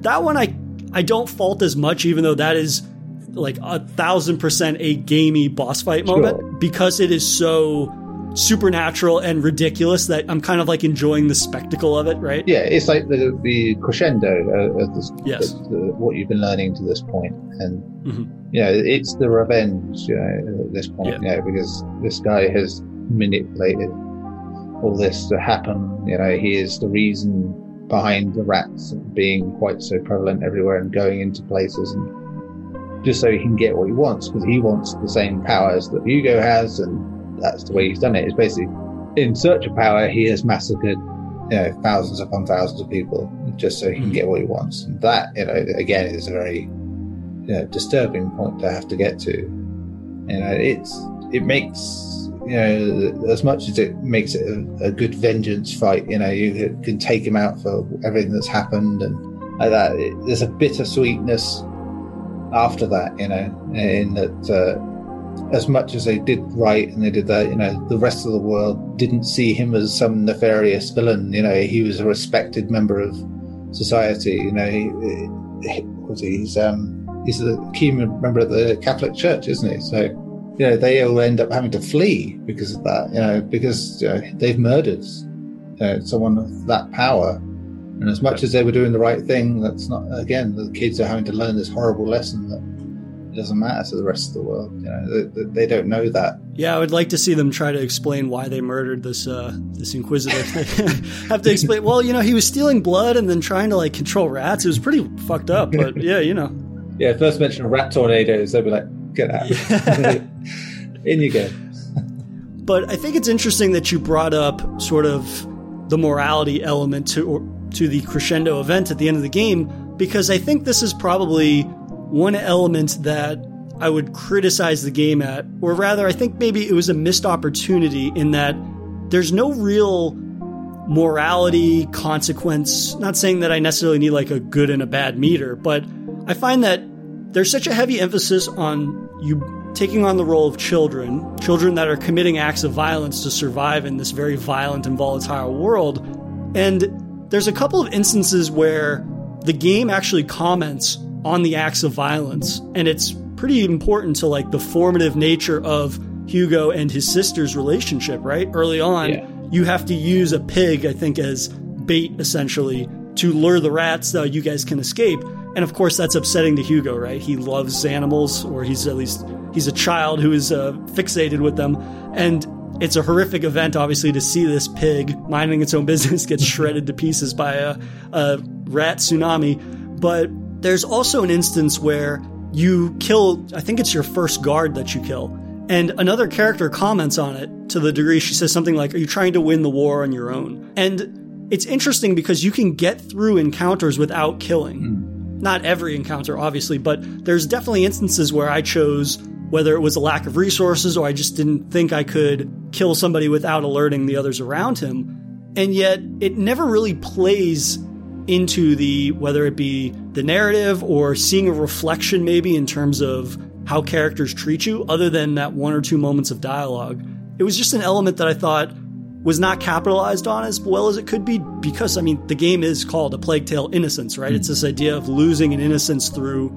that one I I don't fault as much, even though that is like a thousand percent a gamey boss fight Sure. moment because it is so supernatural and ridiculous that I'm kind of like enjoying the spectacle of it, right? Yeah, it's like the, the crescendo uh, of this, Yes. the, the- what you've been learning to this point, and Mhm. you know, it's the revenge you know, at this point, Yeah. you know, because this guy has manipulated all this to happen. You know, he is the reason behind the rats being quite so prevalent everywhere and going into places, and just so he can get what he wants, because he wants the same powers that Hugo has, and that's the way he's done it. It's basically in search of power, he has massacred you know, thousands upon thousands of people just so he can Mhm. get what he wants. And that, you know, again, is a very you know, disturbing point to have to get to. You know, it's it makes you know as much as it makes it a, a good vengeance fight. You know, you can take him out for everything that's happened and like that. It, there's a bittersweetness after that. You know, in that. Uh, as much as they did right and they did that, you know, the rest of the world didn't see him as some nefarious villain. You know, he was a respected member of society. You know, he, he, was he's um he's a key member of the Catholic Church, isn't he? So, you know, they all end up having to flee because of that. You know, because you know, they've murdered you know, someone of that power. And as much as they were doing the right thing, that's not. Again, the kids are having to learn this horrible lesson that it doesn't matter to the rest of the world. You know, they, they don't know that. Yeah, I would like to see them try to explain why they murdered this uh, this inquisitor. Have to explain. Well, you know, he was stealing blood and then trying to like control rats. It was pretty fucked up. But yeah, you know. Yeah, first mention of rat tornadoes, they'll be like, get out. In you go. But I think it's interesting that you brought up sort of the morality element to or, to the crescendo event at the end of the game because I think this is probably one element that I would criticize the game at, or rather, I think maybe it was a missed opportunity in that there's no real morality consequence. Not saying that I necessarily need like a good and a bad meter, but I find that there's such a heavy emphasis on you taking on the role of children, children that are committing acts of violence to survive in this very violent and volatile world. And there's a couple of instances where the game actually comments on the acts of violence, and it's pretty important to like the formative nature of Hugo and his sister's relationship, right? Early on, Yeah. you have to use a pig, I think, as bait essentially to lure the rats so you guys can escape. And of course, that's upsetting to Hugo, right? He loves animals, or he's at least he's a child who is uh, fixated with them, and it's a horrific event, obviously, to see this pig minding its own business get shredded to pieces by a, a rat tsunami. But there's also an instance where you kill, I think it's your first guard that you kill. And another character comments on it to the degree she says something like, Are you trying to win the war on your own? And it's interesting because you can get through encounters without killing. Hmm. Not every encounter, obviously, but there's definitely instances where I chose whether it was a lack of resources or I just didn't think I could kill somebody without alerting the others around him. And yet it never really plays into the whether it be the narrative or seeing a reflection maybe in terms of how characters treat you other than that one or two moments of dialogue. It was just an element that I thought was not capitalized on as well as it could be because I mean the game is called a Plague Tale Innocence, right? Hmm. It's this idea of losing an innocence through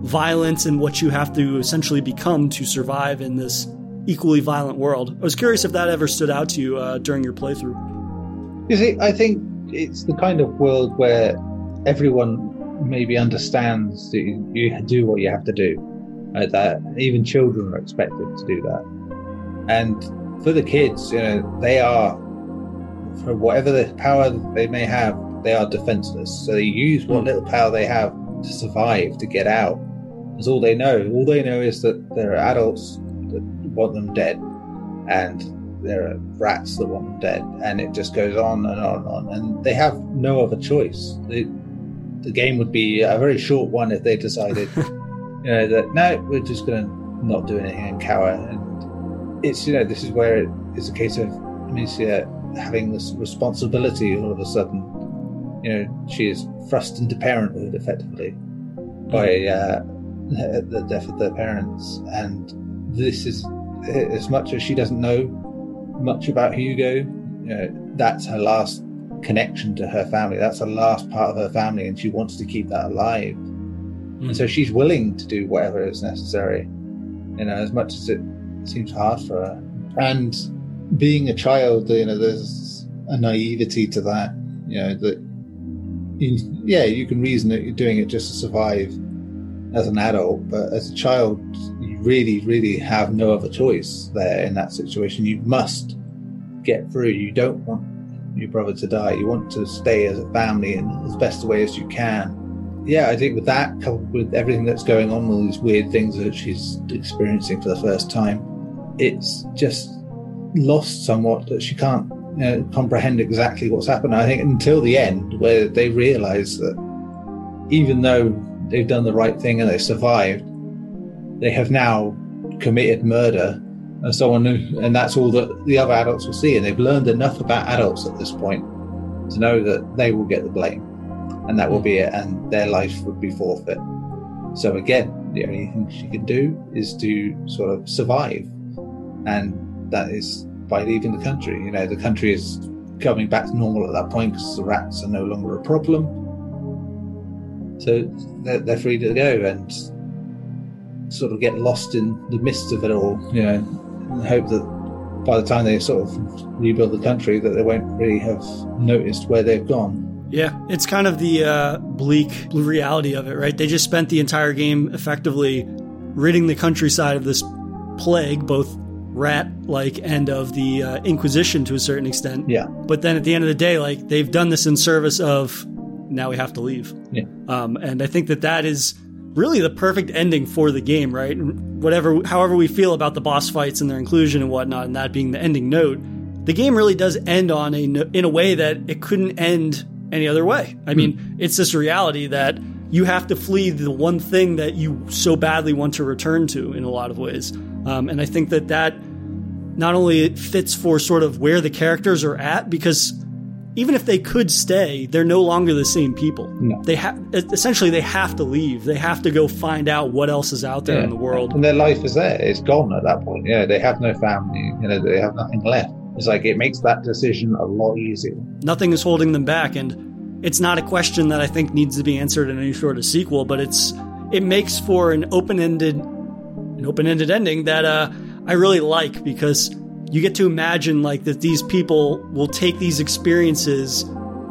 violence and what you have to essentially become to survive in this equally violent world. I was curious if that ever stood out to you uh, during your playthrough. You see, I think it's the kind of world where everyone maybe understands that you, you do what you have to do. Uh, that even children are expected to do that. And for the kids, you know, they are, for whatever the power they may have, they are defenseless. So they use what little power they have to survive, to get out. That's all they know. All they know is that there are adults that want them dead, and there are rats that want them dead, and it just goes on and on and on. And they have no other choice. They, the game would be a very short one if they decided, you know, that no, we're just going to not do anything and cower. And it's you know this is where it, it's a case of Amicia having this responsibility all of a sudden. You know, she is thrust into parenthood effectively by uh, the death of their parents, and this is as much as she doesn't know much about Hugo. You know, that's her last connection to her family. That's the last part of her family, and she wants to keep that alive. Mm. And so she's willing to do whatever is necessary, you know, as much as it seems hard for her. And being a child, you know, there's a naivety to that, you know, that, you, yeah, you can reason that you're doing it just to survive as an adult, but as a child, you really, really have no other choice there in that situation. You must get through. You don't want your brother to die. You want to stay as a family in as best a way as you can. Yeah, I think with that, coupled with everything that's going on, all these weird things that she's experiencing for the first time, it's just lost somewhat that she can't you know, comprehend exactly what's happened. I think until the end, where they realise that even though they've done the right thing and they survived, they have now committed murder and someone who, and that's all that the other adults will see. And they've learned enough about adults at this point to know that they will get the blame and that will be it, and their life would be forfeit. So again, the only thing she can do is to sort of survive, and that is by leaving the country. You know, the country is coming back to normal at that point because the rats are no longer a problem. So they're, they're free to go and sort of get lost in the midst of it all. You know, and hope that by the time they sort of rebuild the country, that they won't really have noticed where they've gone. Yeah, it's kind of the uh, bleak reality of it, right? They just spent the entire game effectively ridding the countryside of this plague, both rat like and of the uh, Inquisition to a certain extent. Yeah. But then at the end of the day, like they've done this in service of now we have to leave. Yeah. Um, and I think that that is really the perfect ending for the game, right? Whatever, however we feel about the boss fights and their inclusion and whatnot, and that being the ending note, the game really does end on a in a way that it couldn't end any other way. I mean, mm. it's this reality that you have to flee the one thing that you so badly want to return to in a lot of ways. Um, and I think that that not only fits for sort of where the characters are at, because even if they could stay, they're no longer the same people. No. They have essentially they have to leave. They have to go find out what else is out there yeah. in the world. And their life is there. It's gone at that point. Yeah, they have no family. You know, they have nothing left. It's like it makes that decision a lot easier. Nothing is holding them back, and it's not a question that I think needs to be answered in any sort of sequel. But it's it makes for an open ended an open ended ending that uh, I really like because you get to imagine like that these people will take these experiences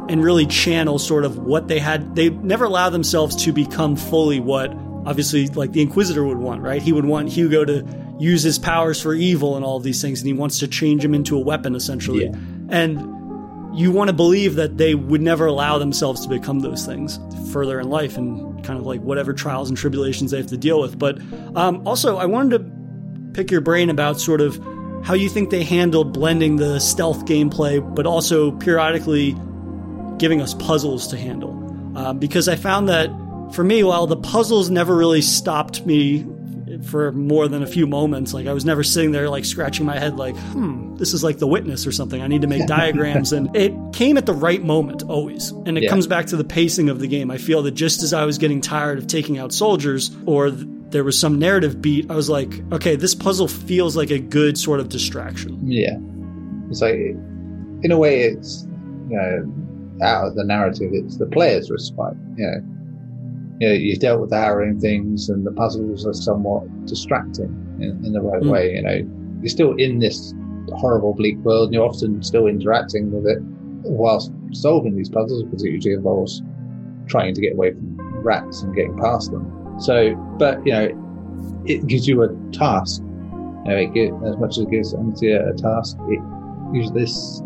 and really channel sort of what they had. They never allow themselves to become fully what obviously like the inquisitor would want right? He would want hugo to use his powers for evil and all of these things and he wants to change him into a weapon essentially. Yeah. and you want to believe that they would never allow themselves to become those things further in life and kind of like whatever trials and tribulations they have to deal with. But um, also i wanted to pick your brain about sort of how you think they handled blending the stealth gameplay, but also periodically giving us puzzles to handle. Uh, because I found that for me, while the puzzles never really stopped me for more than a few moments, like I was never sitting there like scratching my head, like, hmm, this is like the witness or something. I need to make diagrams. And it came at the right moment always. And it yeah. comes back to the pacing of the game. I feel that just as I was getting tired of taking out soldiers or there was some narrative beat, I was like, okay, this puzzle feels like a good sort of distraction. Yeah. It's like, in a way, it's, you know, out of the narrative, it's the player's respite. You know, you know, you've dealt with the harrowing things and the puzzles are somewhat distracting in, in the right mm. way. You know, you're still in this horrible, bleak world and you're often still interacting with it. whilst solving these puzzles, because it usually involves trying to get away from rats and getting past them. So, but you know, it gives you a task. You know, it gives, as much as it gives Empty a, task, it gives this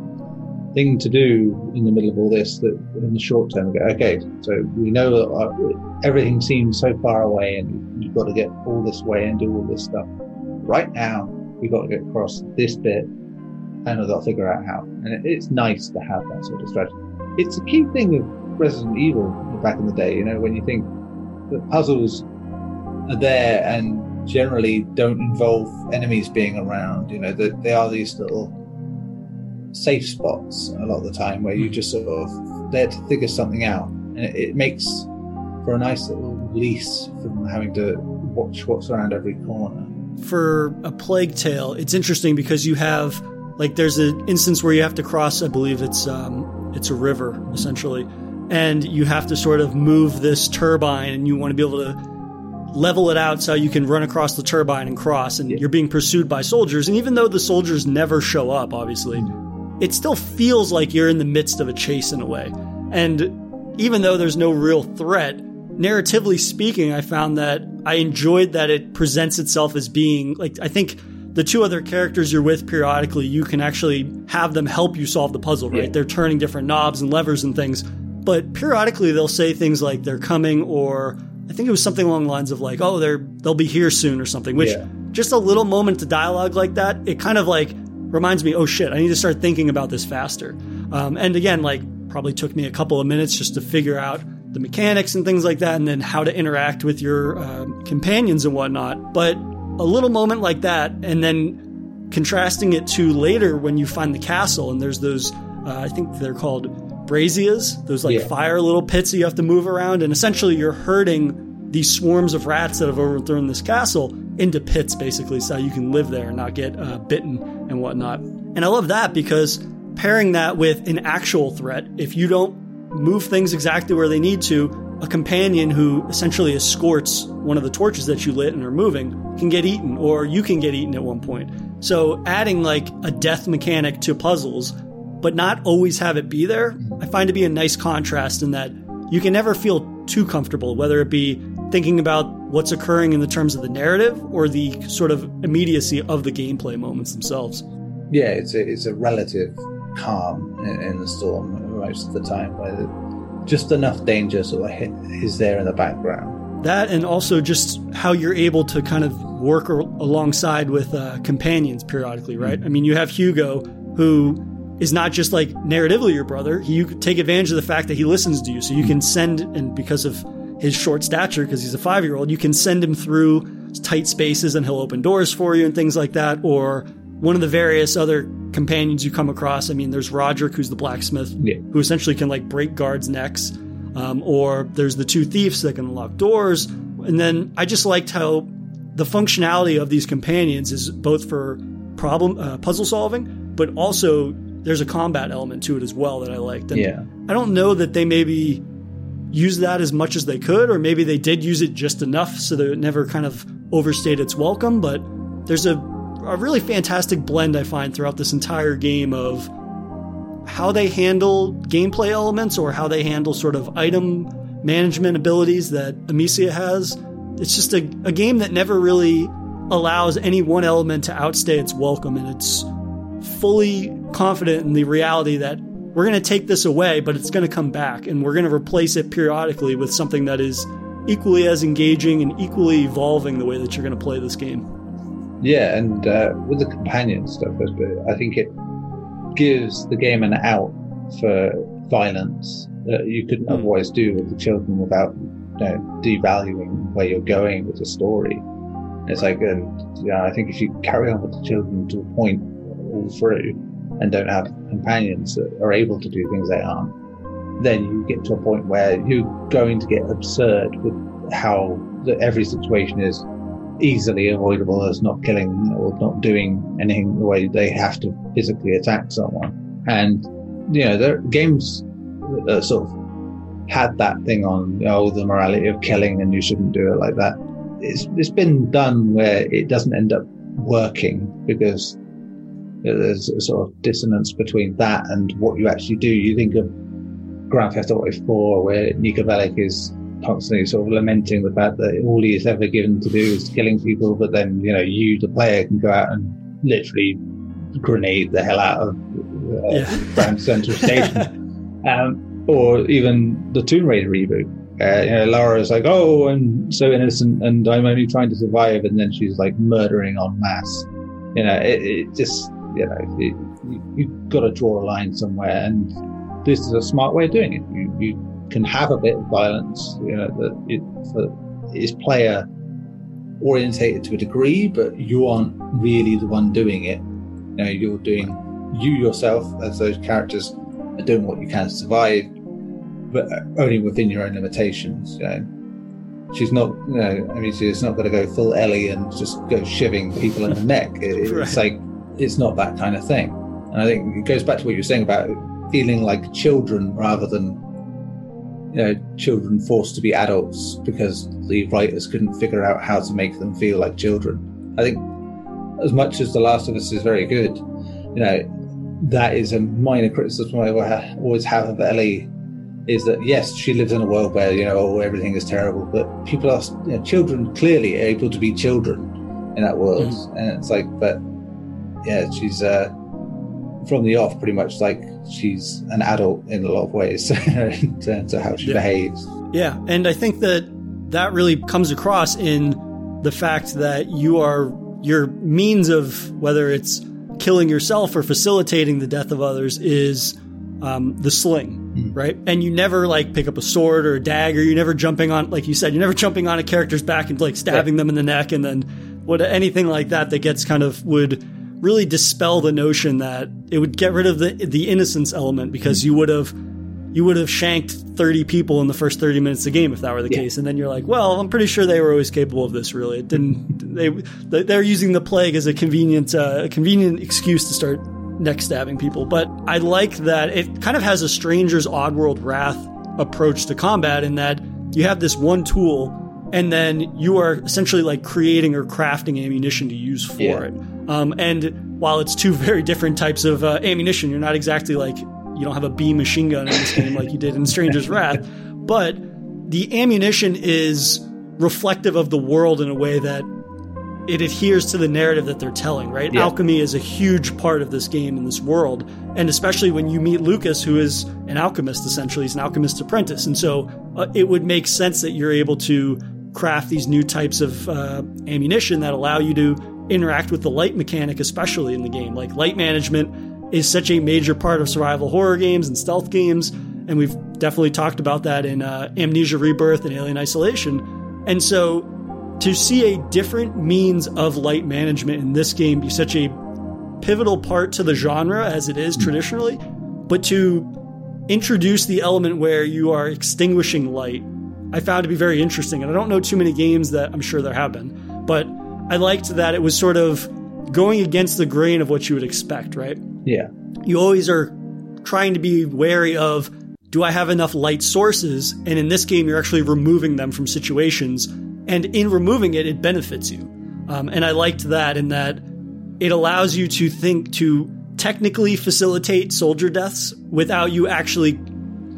thing to do in the middle of all this that in the short term, okay, so we know uh, everything seems so far away and you've got to get all this way and do all this stuff. Right now, we've got to get across this bit and I've got to figure out how. And it, it's nice to have that sort of strategy. It's a key thing of Resident Evil back in the day, you know, when you think the puzzles are there and generally don't involve enemies being around, you know, that they are these little safe spots a lot of the time where you just sort of there to figure something out. And it, it makes for a nice little release from having to watch what's around every corner. For a plague tale, it's interesting because you have like there's an instance where you have to cross, I believe it's um, it's a river essentially, and you have to sort of move this turbine, and you want to be able to level it out so you can run across the turbine and cross, and yeah. you're being pursued by soldiers. And even though the soldiers never show up, obviously, mm-hmm. it still feels like you're in the midst of a chase in a way. And even though there's no real threat, narratively speaking, I found that I enjoyed that it presents itself as being like I think the two other characters you're with periodically, you can actually have them help you solve the puzzle, right? Yeah. They're turning different knobs and levers and things. But periodically they'll say things like they're coming or I think it was something along the lines of like, oh, they're they'll be here soon or something, which yeah. just a little moment to dialogue like that, it kind of like reminds me, oh shit, I need to start thinking about this faster. Um, and again, like probably took me a couple of minutes just to figure out the mechanics and things like that, and then how to interact with your uh, companions and whatnot. But a little moment like that, and then contrasting it to later when you find the castle and there's those, uh, I think they're called braziers, those like yeah. fire little pits that you have to move around, and essentially you're herding these swarms of rats that have overthrown this castle into pits, basically, so you can live there and not get uh, bitten and whatnot. And I love that because pairing that with an actual threat, if you don't move things exactly where they need to, a companion who essentially escorts one of the torches that you lit and are moving can get eaten, or you can get eaten at one point. So adding like a death mechanic to puzzles, but not always have it be there, I find to be a nice contrast in that you can never feel too comfortable, whether it be thinking about what's occurring in the terms of the narrative or the sort of immediacy of the gameplay moments themselves. Yeah, it's a, it's a relative calm in, in the storm most of the time, where just enough danger sort of is there in the background. That and also just how you're able to kind of work alongside with uh, companions periodically, right? Mm-hmm. I mean, you have Hugo who is not just like narratively your brother. You take advantage of the fact that he listens to you, so you can send and because of his short stature, because he's a five year old, you can send him through tight spaces and he'll open doors for you and things like that. Or one of the various other companions you come across. I mean, there's Roderick, who's the blacksmith, yeah. who essentially can like break guards' necks. Um, or there's the two thieves that can lock doors. And then I just liked how the functionality of these companions is both for problem uh, puzzle solving, but also there's a combat element to it as well that I liked. And yeah. I don't know that they maybe use that as much as they could, or maybe they did use it just enough so that it never kind of overstayed its welcome. But there's a a really fantastic blend I find throughout this entire game of how they handle gameplay elements or how they handle sort of item management abilities that Amicia has. It's just a, a game that never really allows any one element to outstay its welcome, and it's fully confident in the reality that we're going to take this away, but it's going to come back, and we're going to replace it periodically with something that is equally as engaging and equally evolving the way that you're going to play this game. Yeah, and uh, with the companion stuff, I think it gives the game an out for violence that you couldn't mm. otherwise do with the children without you know, devaluing where you're going with the story. It's like, and yeah, I think if you carry on with the children to a point all through and don't have companions that are able to do things they aren't, then you get to a point where you're going to get absurd with how the, every situation is easily avoidable as not killing or not doing anything the way they have to physically attack someone. And, you know, the games that sort of had that thing on, oh, the morality of killing and you shouldn't do it like that. It's, it's been done where it doesn't end up working because There's a sort of dissonance between that and what you actually do. You think of Grand Theft Auto 4, where Niko Bellic is constantly sort of lamenting the fact that all he is ever given to do is killing people, but then, you know, you, the player, can go out and literally grenade the hell out of uh, yeah. Grand Central Station. um, or even the Tomb Raider reboot. Uh, you know, Lara's like, oh, I'm so innocent and I'm only trying to survive. And then she's like murdering en masse. You know, it, it just, you know, it, you, you've got to draw a line somewhere. And this is a smart way of doing it. You, you can have a bit of violence, you know, that it, is player orientated to a degree, but you aren't really the one doing it. You know, you're doing you yourself as those characters are doing what you can to survive, but only within your own limitations. You know, she's not. You know, I mean, she's not going to go full Ellie and just go shiving people in the neck. It, right. It's like it's not that kind of thing. And I think it goes back to what you were saying about feeling like children rather than you know children forced to be adults because the writers couldn't figure out how to make them feel like children. I think as much as The Last of Us is very good, you know, that is a minor criticism I always have of Ellie is that yes, she lives in a world where you know oh, everything is terrible, but people are you know, children clearly able to be children in that world, mm-hmm. and it's like, but yeah, she's uh, from the off pretty much like she's an adult in a lot of ways in terms of how she yeah. behaves. Yeah, and I think that that really comes across in the fact that you are your means of whether it's killing yourself or facilitating the death of others is um, the sling, mm right? And you never like pick up a sword or a dagger. You're never jumping on, like you said, you're never jumping on a character's back and like stabbing yeah. them in the neck, and then what anything like that that gets kind of would really dispel the notion that it would get rid of the the innocence element because you would have you would have shanked 30 people in the first 30 minutes of the game if that were the yeah. case and then you're like well i'm pretty sure they were always capable of this really it didn't they they're using the plague as a convenient uh, a convenient excuse to start neck stabbing people but i like that it kind of has a stranger's oddworld wrath approach to combat in that you have this one tool and then you are essentially like creating or crafting ammunition to use for yeah. it um, and while it's two very different types of uh, ammunition you're not exactly like you don't have a beam machine gun in this game like you did in Stranger's Wrath, but the ammunition is reflective of the world in a way that it adheres to the narrative that they're telling, right? Yeah. Alchemy is a huge part of this game and this world. And especially when you meet Lucas, who is an alchemist, essentially, he's an alchemist apprentice. And so uh, it would make sense that you're able to craft these new types of uh, ammunition that allow you to interact with the light mechanic, especially in the game. Like light management is such a major part of survival horror games and stealth games. And we've definitely talked about that in uh, Amnesia Rebirth and Alien Isolation. And so to see a different means of light management in this game be such a pivotal part to the genre as it is traditionally, but to introduce the element where you are extinguishing light, I found to be very interesting. And I don't know too many games that I'm sure there have been, but I liked that it was sort of going against the grain of what you would expect, right? Yeah. You always are trying to be wary of do I have enough light sources? And in this game, you're actually removing them from situations. And in removing it, it benefits you. Um, and I liked that in that it allows you to think to technically facilitate soldier deaths without you actually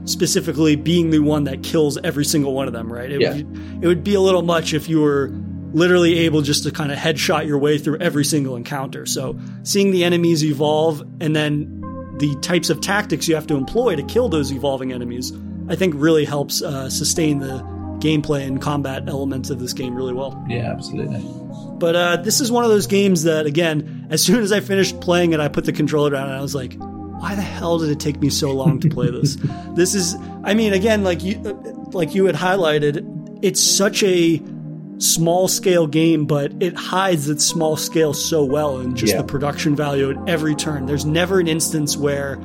specifically being the one that kills every single one of them, right? It, yeah. would, it would be a little much if you were literally able just to kind of headshot your way through every single encounter. So seeing the enemies evolve and then the types of tactics you have to employ to kill those evolving enemies, I think really helps uh, sustain the gameplay and combat elements of this game really well. Yeah, absolutely. But uh, this is one of those games that, again, as soon as I finished playing it, I put the controller down and I was like, why the hell did it take me so long to play this? this is, I mean, again, like you, like you had highlighted, it's such a small scale game, but it hides its small scale so well and just yeah. the production value at every turn. There's never an instance where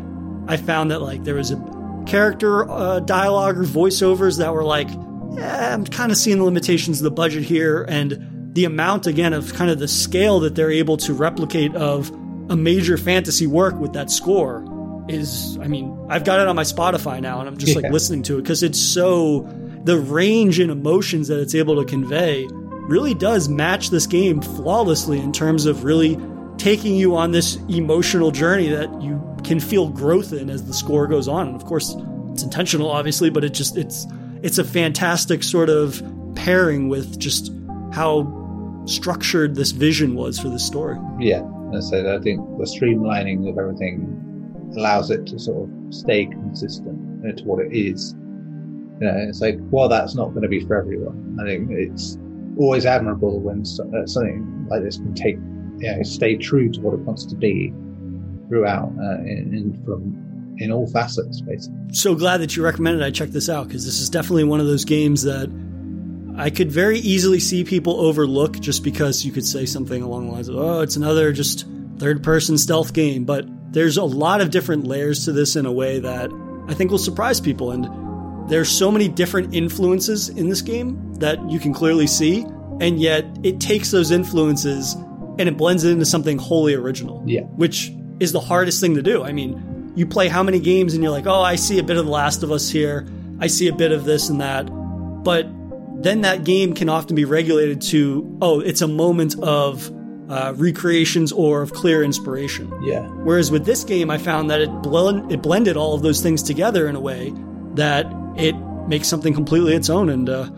I found that like there was a character uh, dialogue or voiceovers that were like, yeah, I'm kind of seeing the limitations of the budget here and the amount again of kind of the scale that they're able to replicate of a major fantasy work with that score is I mean, I've got it on my Spotify now and I'm just yeah. like listening to it because it's so the range and emotions that it's able to convey really does match this game flawlessly in terms of really taking you on this emotional journey that you can feel growth in as the score goes on. And of course, it's intentional, obviously, but it just it's it's a fantastic sort of pairing with just how structured this vision was for this story. Yeah, I said I think the streamlining of everything allows it to sort of stay consistent to what it is. You know, it's like, well, that's not going to be for everyone. I think it's always admirable when uh, something like this can take, you know, stay true to what it wants to be throughout, uh, in, from in all facets, basically. So glad that you recommended I check this out because this is definitely one of those games that I could very easily see people overlook just because you could say something along the lines of, "Oh, it's another just third-person stealth game," but there's a lot of different layers to this in a way that I think will surprise people and there's so many different influences in this game that you can clearly see, and yet it takes those influences and it blends it into something wholly original. Yeah. Which is the hardest thing to do. I mean, you play how many games and you're like, oh, I see a bit of The Last of Us here, I see a bit of this and that. But then that game can often be regulated to, oh, it's a moment of uh, recreations or of clear inspiration. Yeah. Whereas with this game, I found that it blend, it blended all of those things together in a way that it makes something completely its own, and uh,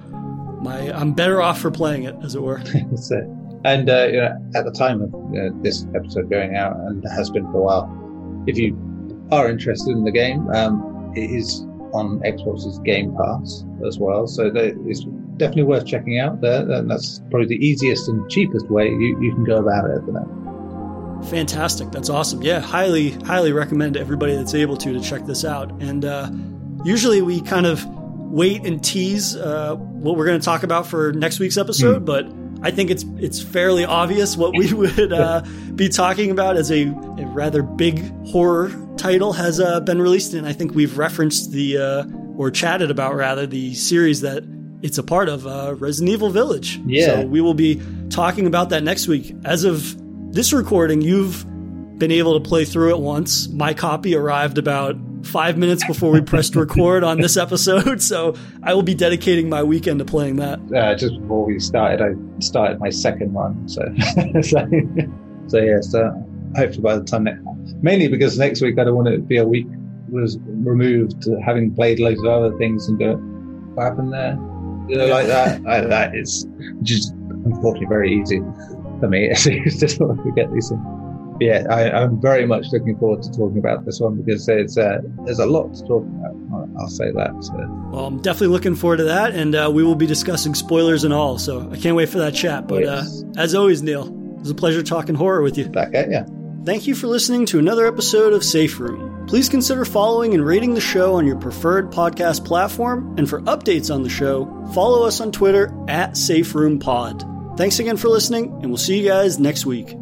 my I'm better off for playing it, as it were. It. And uh, you know, at the time of uh, this episode going out, and has been for a while, if you are interested in the game, um, it is on Xbox's Game Pass as well. So it's definitely worth checking out there. And that's probably the easiest and cheapest way you, you can go about it at the moment. Fantastic. That's awesome. Yeah, highly, highly recommend to everybody that's able to to check this out. And uh, usually we kind of wait and tease uh, what we're going to talk about for next week's episode, mm. but I think it's it's fairly obvious what we would uh, be talking about as a, a, rather big horror title has uh, been released, and I think we've referenced the uh, or chatted about rather the series that it's a part of, uh, Resident Evil Village. Yeah, so we will be talking about that next week. As of this recording, you've been able to play through it once. My copy arrived about five minutes before we pressed record on this episode, so I will be dedicating my weekend to playing that. Uh, just before we started, I started my second one, so so, so yeah. So hopefully by the time next, mainly because next week I don't want it to be a week was removed, having played loads of other things and go, what happened there? You know, like that. I, that is just unfortunately very easy for me. It's just to forget these things yeah, I, am very much looking forward to talking about this one because there's uh, there's a lot to talk about. I'll say that. So. Well, I'm definitely looking forward to that, and uh, we will be discussing spoilers and all. So I can't wait for that chat. But yes. uh, as always, Neil, it was a pleasure talking horror with you. Back at you. Thank you for listening to another episode of Safe Room. Please consider following and rating the show on your preferred podcast platform. And for updates on the show, follow us on Twitter at Safe Room Pod. Thanks again for listening, and we'll see you guys next week.